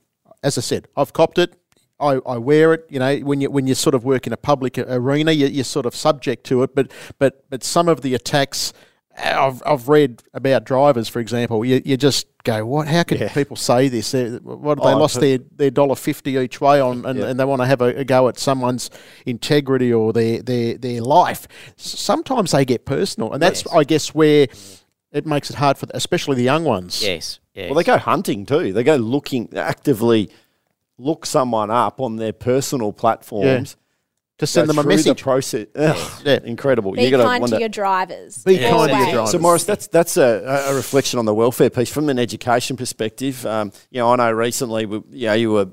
B: as I said, I've copped it. I, I wear it. You know, when you when you sort of work in a public arena, you, you're sort of subject to it. But but but some of the attacks. I've, I've read about drivers, for example. You, you just go, what? How can
C: Yeah.
B: people say this? They're- What have they
C: Oh,
B: lost their their dollar fifty each way on, and,
C: Yeah.
B: and they want to have a, a go at someone's integrity or their their their life. Sometimes they get personal, and that's
E: Yes.
B: I guess where it makes it hard for, especially the young ones.
E: Yes, yes.
C: Well, they go hunting too. They go looking, actively look someone up on their personal platforms.
B: To send
C: go
B: them a
C: through the
B: message.
C: process. Ugh,
B: Yeah.
C: Incredible.
D: Be
C: You gotta
D: kind
C: wonder-
D: to your drivers.
B: Be kind to your drivers.
C: So, Maurice, that's that's a, a reflection on the welfare piece from an education perspective. Um, you know, I know recently, we, you know, you were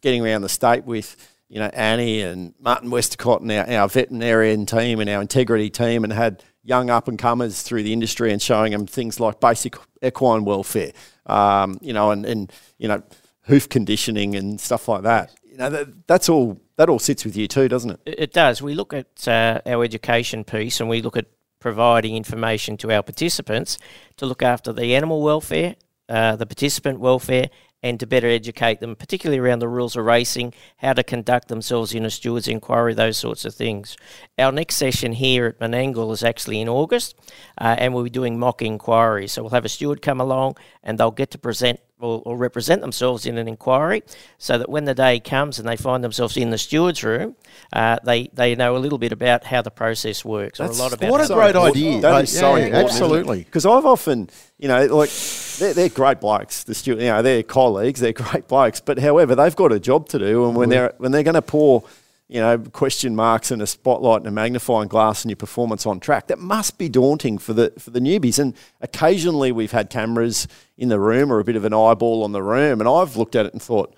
C: getting around the state with, you know, Annie and Martin Westcott and our, our veterinarian team and our integrity team, and had young up and comers through the industry and showing them things like basic equine welfare, um, you know, and, and you know, hoof conditioning and stuff like that. you know, that, that's all. That all sits with you too, doesn't it?
E: It, does. We look at uh, our education piece, and we look at providing information to our participants to look after the animal welfare, uh, the participant welfare, and to better educate them, particularly around the rules of racing, how to conduct themselves in a steward's inquiry, those sorts of things. Our next session here at Menangle is actually in August, uh, and we'll be doing mock inquiries. So we'll have a steward come along, and they'll get to present or, or, represent themselves in an inquiry so that when the day comes and they find themselves in the steward's room, uh, they, they know a little bit about how the process works
B: That's,
E: or a lot about
B: What a great idea.
C: That is so
B: yeah. Absolutely.
C: Because I've often, you know, like, they're, they're great blokes, the steward, you know, they're colleagues, they're great blokes, but however, they've got a job to do, and when they're, when they're going to pour you know, question marks and a spotlight and a magnifying glass and your performance on track. That must be daunting for the for the newbies. And occasionally we've had cameras in the room or a bit of an eyeball on the room, and I've looked at it and thought,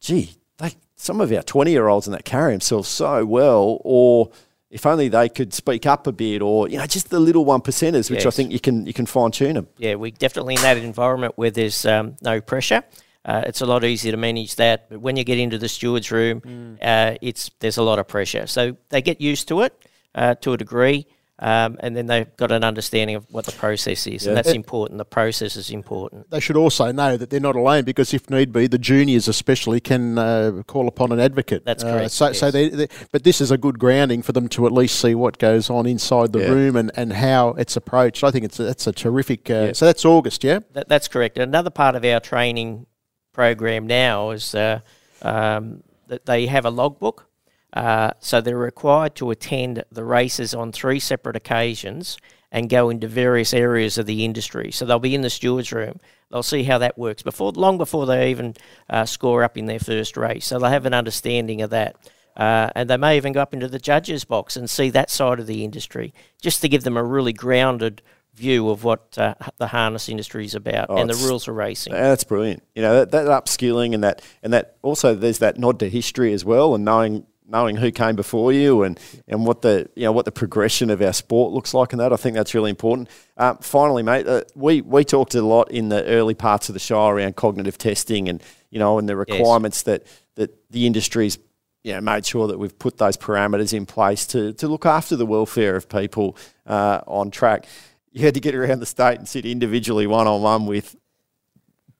C: gee, they, some of our twenty year olds in that carry themselves so well, or if only they could speak up a bit, or you know, just the little one percenters, which
E: Yes.
C: I think you can you can fine tune them.
E: Yeah, we're definitely in that environment where there's um, no pressure. Uh, it's a lot easier to manage that, but when you get into the steward's room,
C: Mm.
E: uh, it's there's a lot of pressure. So they get used to it uh, to a degree, um, and then they've got an understanding of what the process is, and that's important. The process is important.
B: They should also know that they're not alone because, if need be, the juniors especially can uh, call upon an advocate.
E: That's
B: Uh,
E: correct,
B: so, so
E: yes.
B: they, they, but this is a good grounding for them to at least see what goes on inside the
C: Yeah.
B: room and, and how it's approached. I think it's a, that's a terrific. Uh, So that's August, yeah.
E: That, that's correct. Another part of our training program now is uh, um, that they have a logbook. Uh, so they're required to attend the races on three separate occasions and go into various areas of the industry. So they'll be in the stewards room. They'll see how that works before, long before they even uh, score up in their first race. So they'll have an understanding of that. Uh, and they may even go up into the judges' box and see that side of the industry, just to give them a really grounded view of what uh, the harness industry is about and the rules of racing.
C: That's brilliant. You know that, that upskilling and that and that also there's that nod to history as well and knowing knowing who came before you and, and what the you know what the progression of our sport looks like and that I think that's really important. Um, finally, mate, uh, we we talked a lot in the early parts of the show around cognitive testing and you know and the requirements that that the industry's you know, made sure that we've put those parameters in place to, to look after the welfare of people uh, on track. You had to get around the state and sit individually one on one with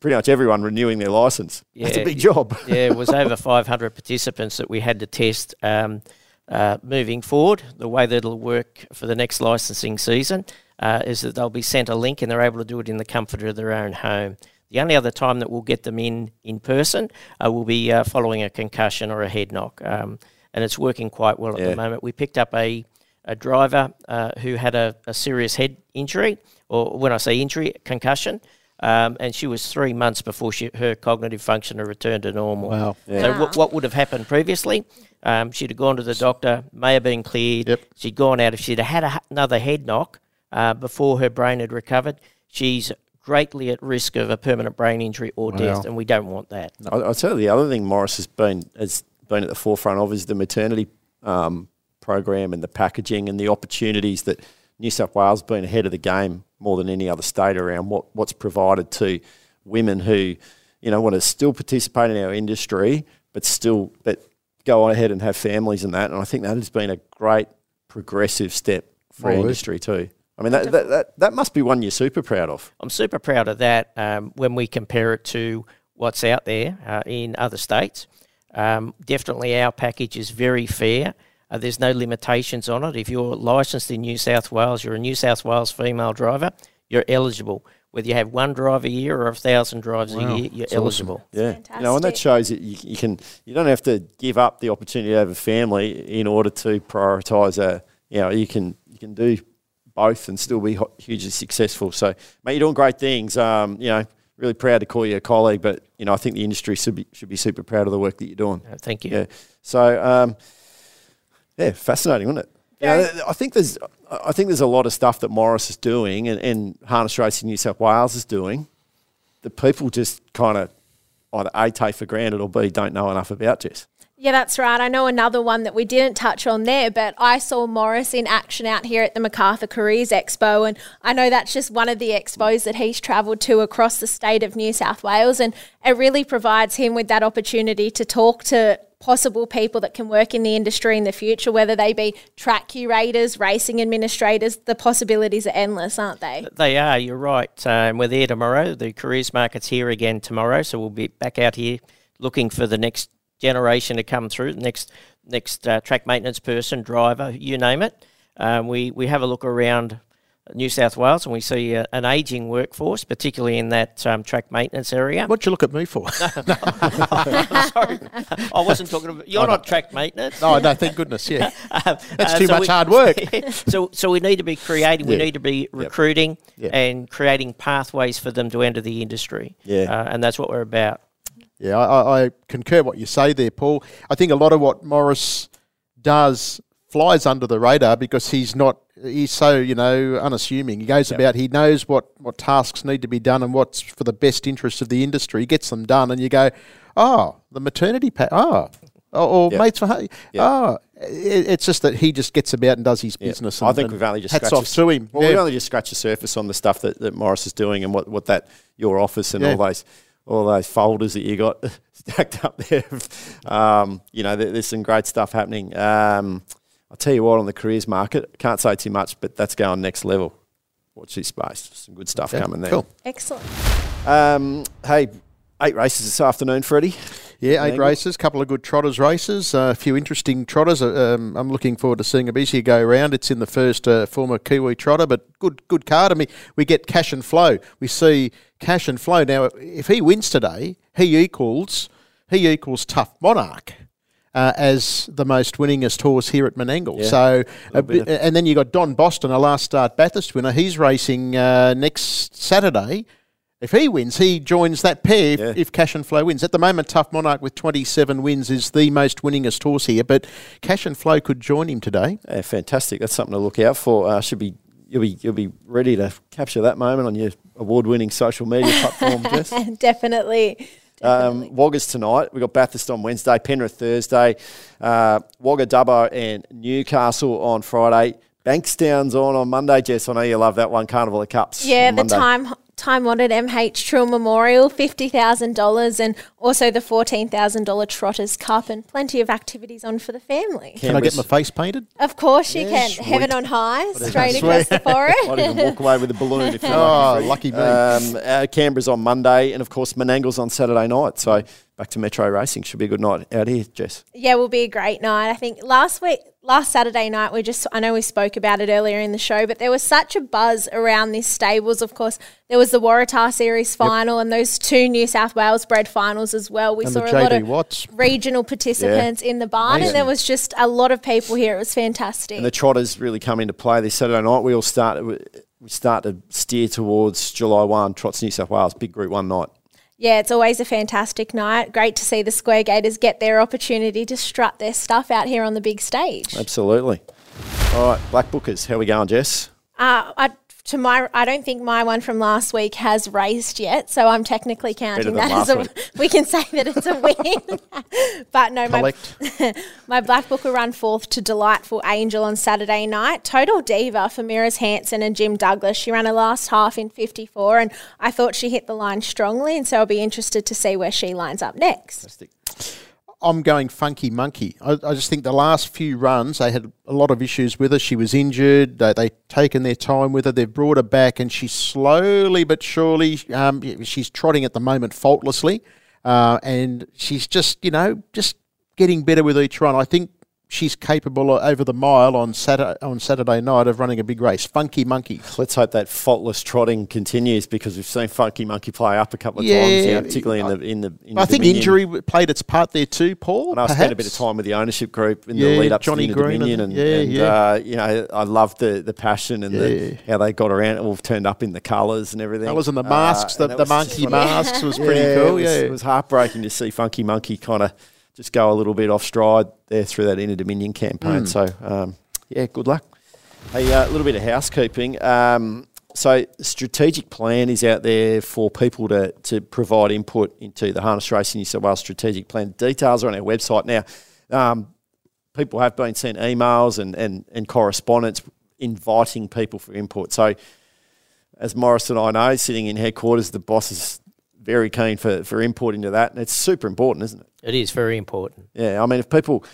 C: pretty much everyone renewing their license. That's a big job.
E: yeah, it was over 500 participants that we had to test. Um, uh, moving forward, the way that it'll work for the next licensing season uh, is that they'll be sent a link and they're able to do it in the comfort of their own home. The only other time that we'll get them in in person uh, will be uh, following a concussion or a head knock, um, and it's working quite well at
C: Yeah.
E: the moment. We picked up a a driver uh, who had a, a serious head injury, or when I say injury, concussion, um, and she was three months before she, her cognitive function had returned to normal.
B: Wow.
E: So what, what would have happened previously? Um, she'd have gone to the doctor, may have been cleared.
B: Yep.
E: She'd gone out. If she'd had a, another head knock uh, before her brain had recovered, she's greatly at risk of a permanent brain injury or death, and we don't want that.
C: I, I'll tell you the other thing Maurice has been has been at the forefront of is the maternity um, program and the packaging and the opportunities that New South Wales has been ahead of the game more than any other state around what, what's provided to women who, you know, want to still participate in our industry, but still but go on ahead and have families and that. And I think that has been a great progressive step for our industry too. I mean, that, that, that, that must be one you're super proud of.
E: I'm super proud of that um, when we compare it to what's out there uh, in other states. Um, definitely, our package is very fair. Uh, there's no limitations on it. If you're licensed in New South Wales, you're a New South Wales female driver, you're eligible. Whether you have one drive a year or a thousand drives a year, you're eligible.
C: Yeah, you know, and that shows that you, you can you don't have to give up the opportunity to have a family in order to prioritise a you know you can you can do both and still be hugely successful. So, mate, you're doing great things. Um, you know, really proud to call you a colleague, but you know, I think the industry should be should be super proud of the work that you're doing.
E: Uh, thank you.
C: Yeah. So, um, yeah, fascinating, wasn't it? You know, I think there's, I think there's a lot of stuff that Maurice is doing and, and Harness Racing New South Wales is doing that people just kind of either A, take for granted or B, don't know enough about, Jess.
D: Yeah, that's right. I know another one that we didn't touch on there, but I saw Maurice in action out here at the Macarthur Careers Expo, and I know that's just one of the expos that he's travelled to across the state of New South Wales, and it really provides him with that opportunity to talk to possible people that can work in the industry in the future, whether they be track curators, racing administrators. The possibilities are endless, aren't they?
E: They are. You're right. And we're there tomorrow. The careers market's here again tomorrow, so we'll be back out here looking for the next generation to come through. The next next uh, track maintenance person, driver, you name it. Um, we we have a look around New South Wales, and we see uh, an ageing workforce, particularly in that um, track maintenance area.
B: What'd you look at me for?
E: Sorry, I wasn't talking about. You're not track maintenance.
B: oh, no, thank goodness, yeah.
E: Um,
B: That's
E: uh,
B: too
E: so
B: much
E: we-
B: hard work.
E: so, so we need to be creating. We need to be recruiting and creating pathways for them to enter the industry.
C: Yeah.
E: uh, and that's what we're about.
B: Yeah, I- I concur what you say there, Paul. I think a lot of what Maurice does flies under the radar because he's not he's so you know unassuming. He goes about he knows what what tasks need to be done and what's for the best interest of the industry. He gets them done, and you go, oh, the maternity pay, oh. Or, or
C: Yeah.
B: mates for oh, it, it's just that he just gets about and does his business.
C: I think we've only just
B: hats
C: scratched
B: off
C: the-
B: to him.
C: Well,
B: Yeah.
C: we've only just scratched the surface on the stuff that, that Maurice is doing and what, what that your office and
B: Yeah.
C: all those all those folders that you got stacked up there. Um, you know, there, there's some great stuff happening. Um, I'll tell you what, on the careers market, can't say too much, but that's going next level. Watch this space. Some good stuff
B: Yeah,
C: coming there.
B: cool.
D: Excellent.
C: Um, hey, eight races this afternoon, Freddie.
B: Yeah, eight
C: Angle.
B: races, couple of good trotters races, uh, a few interesting trotters. Uh, Um, I'm looking forward to seeing Abisia go around. It's in the first uh, former Kiwi trotter, but good good card. I mean, we get Cash and Flow. We see Cash and Flow now. If he wins today, he equals he equals Tough Monarch. Uh, as the most winningest horse here at Menangle.
C: Yeah,
B: so, a
C: bit
B: bit, and then you got Don Boston, a last start Bathurst winner. He's racing uh, next Saturday. If he wins, he joins that pair if,
C: Yeah.
B: if Cash and Flow wins. At the moment, Tough Monarch with 27 wins is the most winningest horse here, but Cash and Flow could join him today.
C: Yeah, fantastic. That's something to look out for. Uh, should be you'll be you'll be ready to capture that moment on your award-winning social media platform, Jess.
D: Definitely.
C: Um, Waggers tonight. We've got Bathurst on Wednesday, Penrith Thursday, uh, Wagga Dubbo and Newcastle on Friday. Bankstown's on on Monday, Jess. I know you love that one, Carnival of Cups.
D: Yeah,
C: on
D: the
C: Monday.
D: time time honoured MH Treuer Memorial, fifty thousand dollars, and also the fourteen thousand dollar Trotters Cup, and plenty of activities on for the family.
B: Can I get my face painted?
D: Of course, you
C: Yeah,
D: can.
C: sweet.
D: Heaven on high, straight
B: Sweet.
D: across the
C: Might
D: forehead.
C: even walk away with a balloon if you
B: Oh, lucky me.
C: Um, uh, Canberra's on Monday, and of course Menangle's on Saturday night. So back to Metro Racing. Should be a good night out here, Jess.
D: Yeah, will be a great night. I think last week, last Saturday night, we just, I know we spoke about it earlier in the show, but there was such a buzz around this stables. Of course, there was the Waratah Series final and those two New South Wales bred finals as well. We
B: And
D: saw a lot of
B: Watts.
D: regional participants in the barn,
B: Amazing.
D: and there was just a lot of people here. It was fantastic.
C: And the trotters really come into play this Saturday night. We all start we start to steer towards July one. Trots New South Wales, big Group One night.
D: Yeah, it's always a fantastic night. Great to see the Square Gaiters get their opportunity to strut their stuff out here on the big stage.
C: Absolutely. All right, Black Bookers. How we going, Jess?
D: Uh, I, to my, I don't think my one from last week has raced yet, so I'm technically counting that as a.
C: last
D: We can say that it's a win, but no, my,
B: Collect.
D: my Black Book will run fourth to Delightful Angel on Saturday night. Total Diva for Miras Hanson and Jim Douglas. She ran a last half in 54, and I thought she hit the line strongly, and so I'll be interested to see where she lines up next.
B: I'm going funky monkey. I, I just think the last few runs they had a lot of issues with her. She was injured. They they taken their time with her. They've brought her back, and she's slowly but surely um, she's trotting at the moment faultlessly, uh, and she's just you know just getting better with each run. I think she's capable of, over the mile on Saturday on Saturday night of running a big race. Funky monkey.
C: Let's hope that faultless trotting continues because we've seen Funky Monkey play up a couple of
B: Yeah,
C: times, know, particularly in the in the. In
B: I
C: the
B: think
C: Dominion.
B: injury played its part there too, Paul.
C: And I spent a bit of time with the ownership group in
B: Yeah,
C: the lead up
B: Johnny
C: to the
B: Green
C: Dominion,
B: and-
C: and,
B: yeah,
C: and
B: yeah.
C: Uh, you know, I loved the the passion and
B: Yeah.
C: the, how they got around. It all turned up in the colours and everything.
B: Colours and the
C: Uh,
B: masks, the, the monkey masks was pretty
C: Yeah,
B: cool.
C: It was,
B: yeah,
C: it was heartbreaking to see Funky Monkey kind of just go a little bit off stride there through that Inter Dominion campaign.
B: Hmm.
C: So um, yeah, good luck. Hey, uh, a little bit of housekeeping. Um, so, strategic plan is out there for people to, to provide input into the Harness Racing New South Wales strategic plan. Details are on our website now. Um, people have been sent emails and, and, and correspondence inviting people for input. So, as Maurice and I know, sitting in headquarters, the boss is very keen for, for input into that. And it's super important, isn't it?
E: It is very important.
C: Yeah, I mean, if people,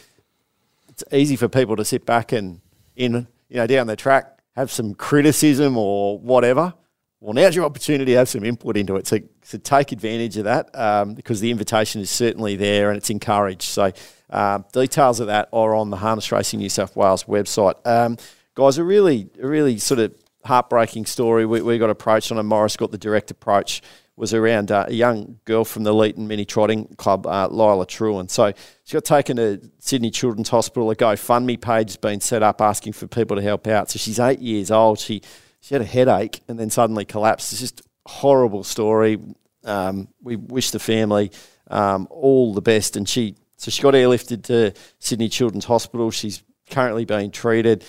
C: it's easy for people to sit back and in you know down the track have some criticism or whatever. Well, now's your opportunity to have some input into it. So, so take advantage of that um, because the invitation is certainly there and it's encouraged. So uh, details of that are on the Harness Racing New South Wales website. Um, guys, a really, really sort of heartbreaking story. We, we got approached on a Maurice got the direct approach was around uh, a young girl from the Leeton Mini Trotting Club, uh, Lila Truen. So she got taken to Sydney Children's Hospital. A GoFundMe page has been set up asking for people to help out. So she's eight years old. She she had a headache and then suddenly collapsed. It's just a horrible story. Um, we wish the family um, all the best. And she so she got airlifted to Sydney Children's Hospital. She's currently being treated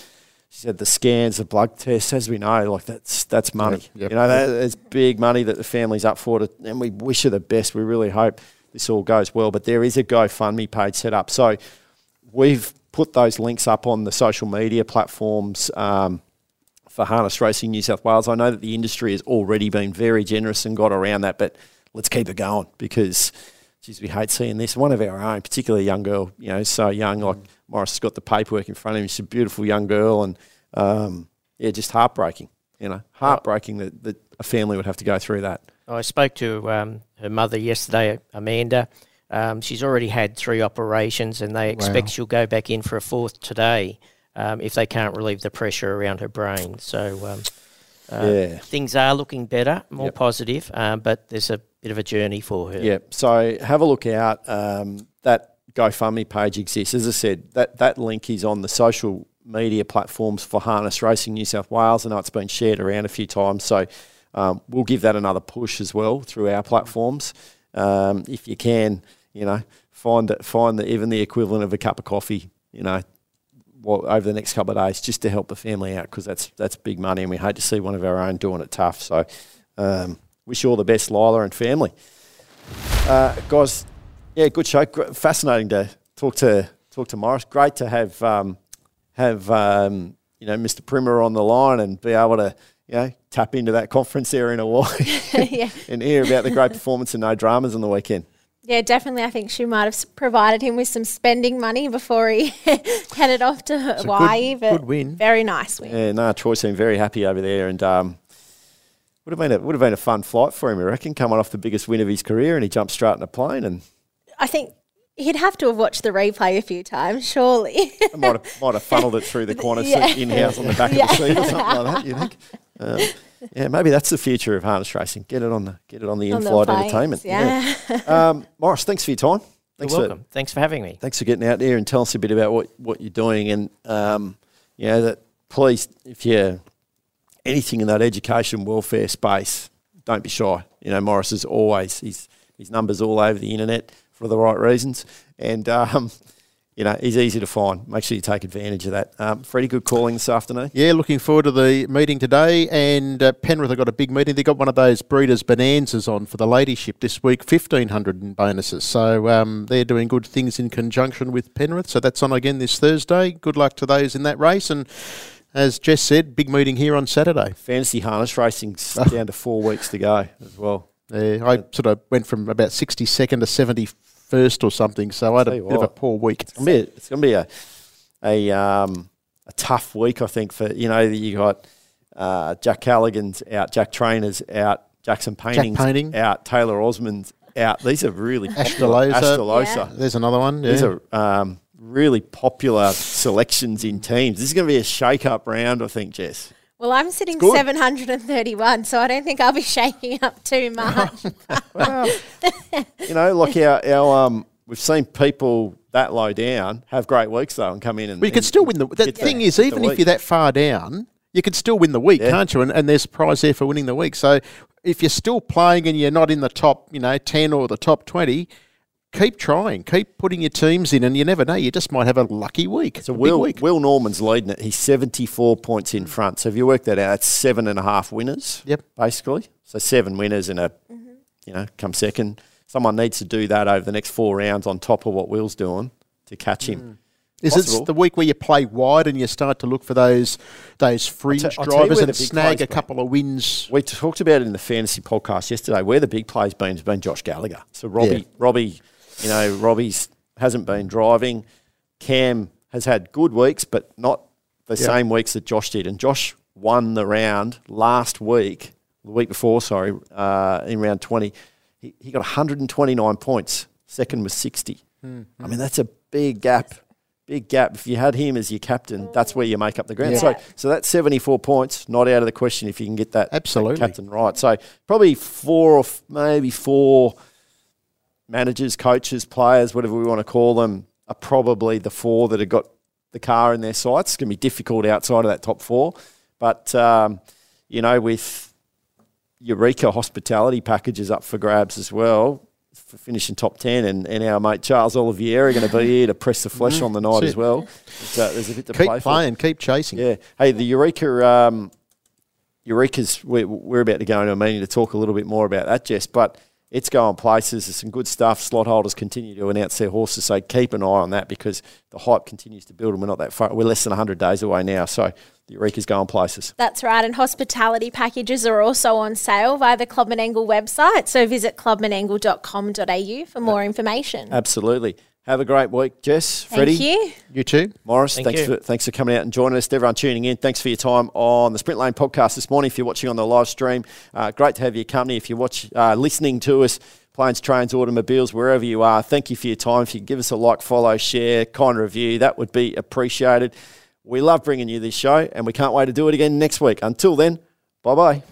C: said the scans, the blood tests, as we know, like that's that's money. Yep, yep. You know, that is big money that the family's up for, to, and we wish her the best. We really hope this all goes well. But there is a GoFundMe page set up, so we've put those links up on the social media platforms. Um, for Harness Racing New South Wales. I know that the industry has already been very generous and got around that, but let's keep it going because, geez, we hate seeing this. One of our own, particularly a young girl, you know, so young, like Maurice has got the paperwork in front of him. She's a beautiful young girl, and um, yeah, just heartbreaking. You know, heartbreaking that, that a family would have to go through that.
E: I spoke to um, her mother yesterday, Amanda. Um, she's already had three operations, and they expect wow. she'll go back in for a fourth today um, if they can't relieve the pressure around her brain. So. Um, uh, yeah. Things are looking better, more yep. positive, um, but there's a bit of a journey for her.
C: Yeah. So have a look out. Um, that GoFundMe page exists. As I said, that, that link is on the social media platforms for Harness Racing New South Wales. I know it's been shared around a few times, so um, we'll give that another push as well through our platforms. Um, if you can, you know, find that find the, even the equivalent of a cup of coffee, you know, well, over the next couple of days, just to help the family out because that's that's big money, and we hate to see one of our own doing it tough. So, um, wish you all the best, Lila and family. Uh, guys, yeah, good show. Fascinating to talk to talk to Maurice. Great to have um, have um, you know Mr. Primmer on the line and be able to you know tap into that conference there in Hawaii yeah. and hear about the great performance and no dramas on the weekend.
D: Yeah, definitely. I think she might have provided him with some spending money before he headed off to Hawaii.
B: Good, but good win.
D: Very nice win.
C: Yeah, no, Troy seemed very happy over there, and um, would have been a would have been a fun flight for him. I reckon, coming off the biggest win of his career, and he jumped straight in a plane and
D: I think he'd have to have watched the replay a few times, surely.
C: might have might have funneled it through the corner yeah. seat in house on the back yeah. of the seat or something like that. You think? Um, yeah, maybe that's the future of harness racing. Get it on the get it on the in-flight entertainment.
D: Yeah.
C: yeah. Um, Maurice, thanks for your time.
E: Thanks You're welcome. For, thanks for having me.
C: Thanks for getting out there and tell us a bit about what, what you're doing and um, you know that please if you're anything in that education welfare space, don't be shy. You know, Maurice is always he's his numbers all over the internet for the right reasons. And, um, you know, he's easy to find. Make sure you take advantage of that. Um, Freddie, good calling this afternoon.
B: Yeah, looking forward to the meeting today. And uh, Penrith have got a big meeting. They've got one of those Breeders' Bonanzas on for the ladyship this week, 1,500 in bonuses. So um, they're doing good things in conjunction with Penrith. So that's on again this Thursday. Good luck to those in that race. And as Jess said, big meeting here on Saturday.
C: Fantasy harness racing down to four weeks to go as well.
B: Yeah, I sort of went from about 62nd to 71st or something, so I had a bit what, of a poor week.
C: It's going to be a, it's going to be a, a, um, a tough week, I think, for, you know, you got uh, Jack Callaghan's out, Jack Trainor's out, Jackson Painting's Jack Painting. out, Taylor Osmond's out. These are really
B: popular. Ashtalosa.
C: Yeah.
B: There's another one. Yeah.
C: These are um, really popular selections in teams. This is going to be a shake-up round, I think, Jess.
D: Well, I'm sitting 731, so I don't think I'll be shaking up too much. well,
C: you know, like our, our um, we've seen people that low down have great weeks though and come in and.
B: But you can still win the. The thing the, is, even if you're that far down, you can still win the week, yeah. can't you? And, and there's a prize there for winning the week. So if you're still playing and you're not in the top, you know, ten or the top twenty, keep trying, keep putting your teams in, and you never know. You just might have a lucky week.
C: So Will week. Will Norman's leading it. He's seventy four points in front. So if you work that out, it's seven and a half winners.
B: Yep,
C: basically. So seven winners in a, mm-hmm. you know, come second. Someone needs to do that over the next four rounds on top of what Will's doing to catch him. Mm.
B: Is
C: Possible.
B: it the week where you play wide and you start to look for those those fringe
C: I'll tell you
B: drivers and snag
C: plays
B: a couple of wins?
C: We talked about it in the fantasy podcast yesterday. Where the big play's been has been Josh Gallagher. So Robbie,
B: Yeah.
C: Robbie, you know, Robbie's hasn't been driving. Cam has had good weeks, but not the same weeks that Josh did. And Josh won the round last week, the week before, sorry, uh, in round twenty. He, he got 129 points. Second was 60. I mean, that's a big gap. Big gap. If you had him as your captain, that's where you make up the ground.
D: Yeah.
C: So, so that's 74 points, not out of the question if you can get that, that
B: Absolutely.
C: captain right. So probably four or f- maybe four managers, coaches, players, whatever we want to call them, are probably the four that have got the car in their sights. It's going to be difficult outside of that top four. But, um, you know, with Eureka hospitality packages up for grabs as well for finishing top 10 and, and our mate Charles Olivier are going to be here to press the flesh on the night
B: That's
C: as well. So there's a bit to
B: Keep
C: play for.
B: playing, keep chasing.
C: Yeah. Hey, the Eureka, um, Eureka's, we're, we're about to go into a meeting to talk a little bit more about that, Jess, but it's going places. There's some good stuff. Slot holders continue to announce their horses, so keep an eye on that because the hype continues to build and we're not that far. We're less than 100 days away now, so the Eureka's going places.
D: That's right, and hospitality packages are also on sale via the Club Menangle website. So visit clubmenangle.com.au for more information.
C: Absolutely. Have a great week, Jess, Freddie.
D: Thank you.
B: You too.
C: Maurice,
E: Thank
C: thanks
E: you.
C: for thanks for coming out and joining us. To everyone tuning in, thanks for your time on the Sprint Lane podcast this morning. If you're watching on the live stream, uh, great to have your company. If you're watch, uh, listening to us, planes, trains, automobiles, wherever you are, thank you for your time. If you could give us a like, follow, share, kind review, that would be appreciated. We love bringing you this show, and we can't wait to do it again next week. Until then, bye bye.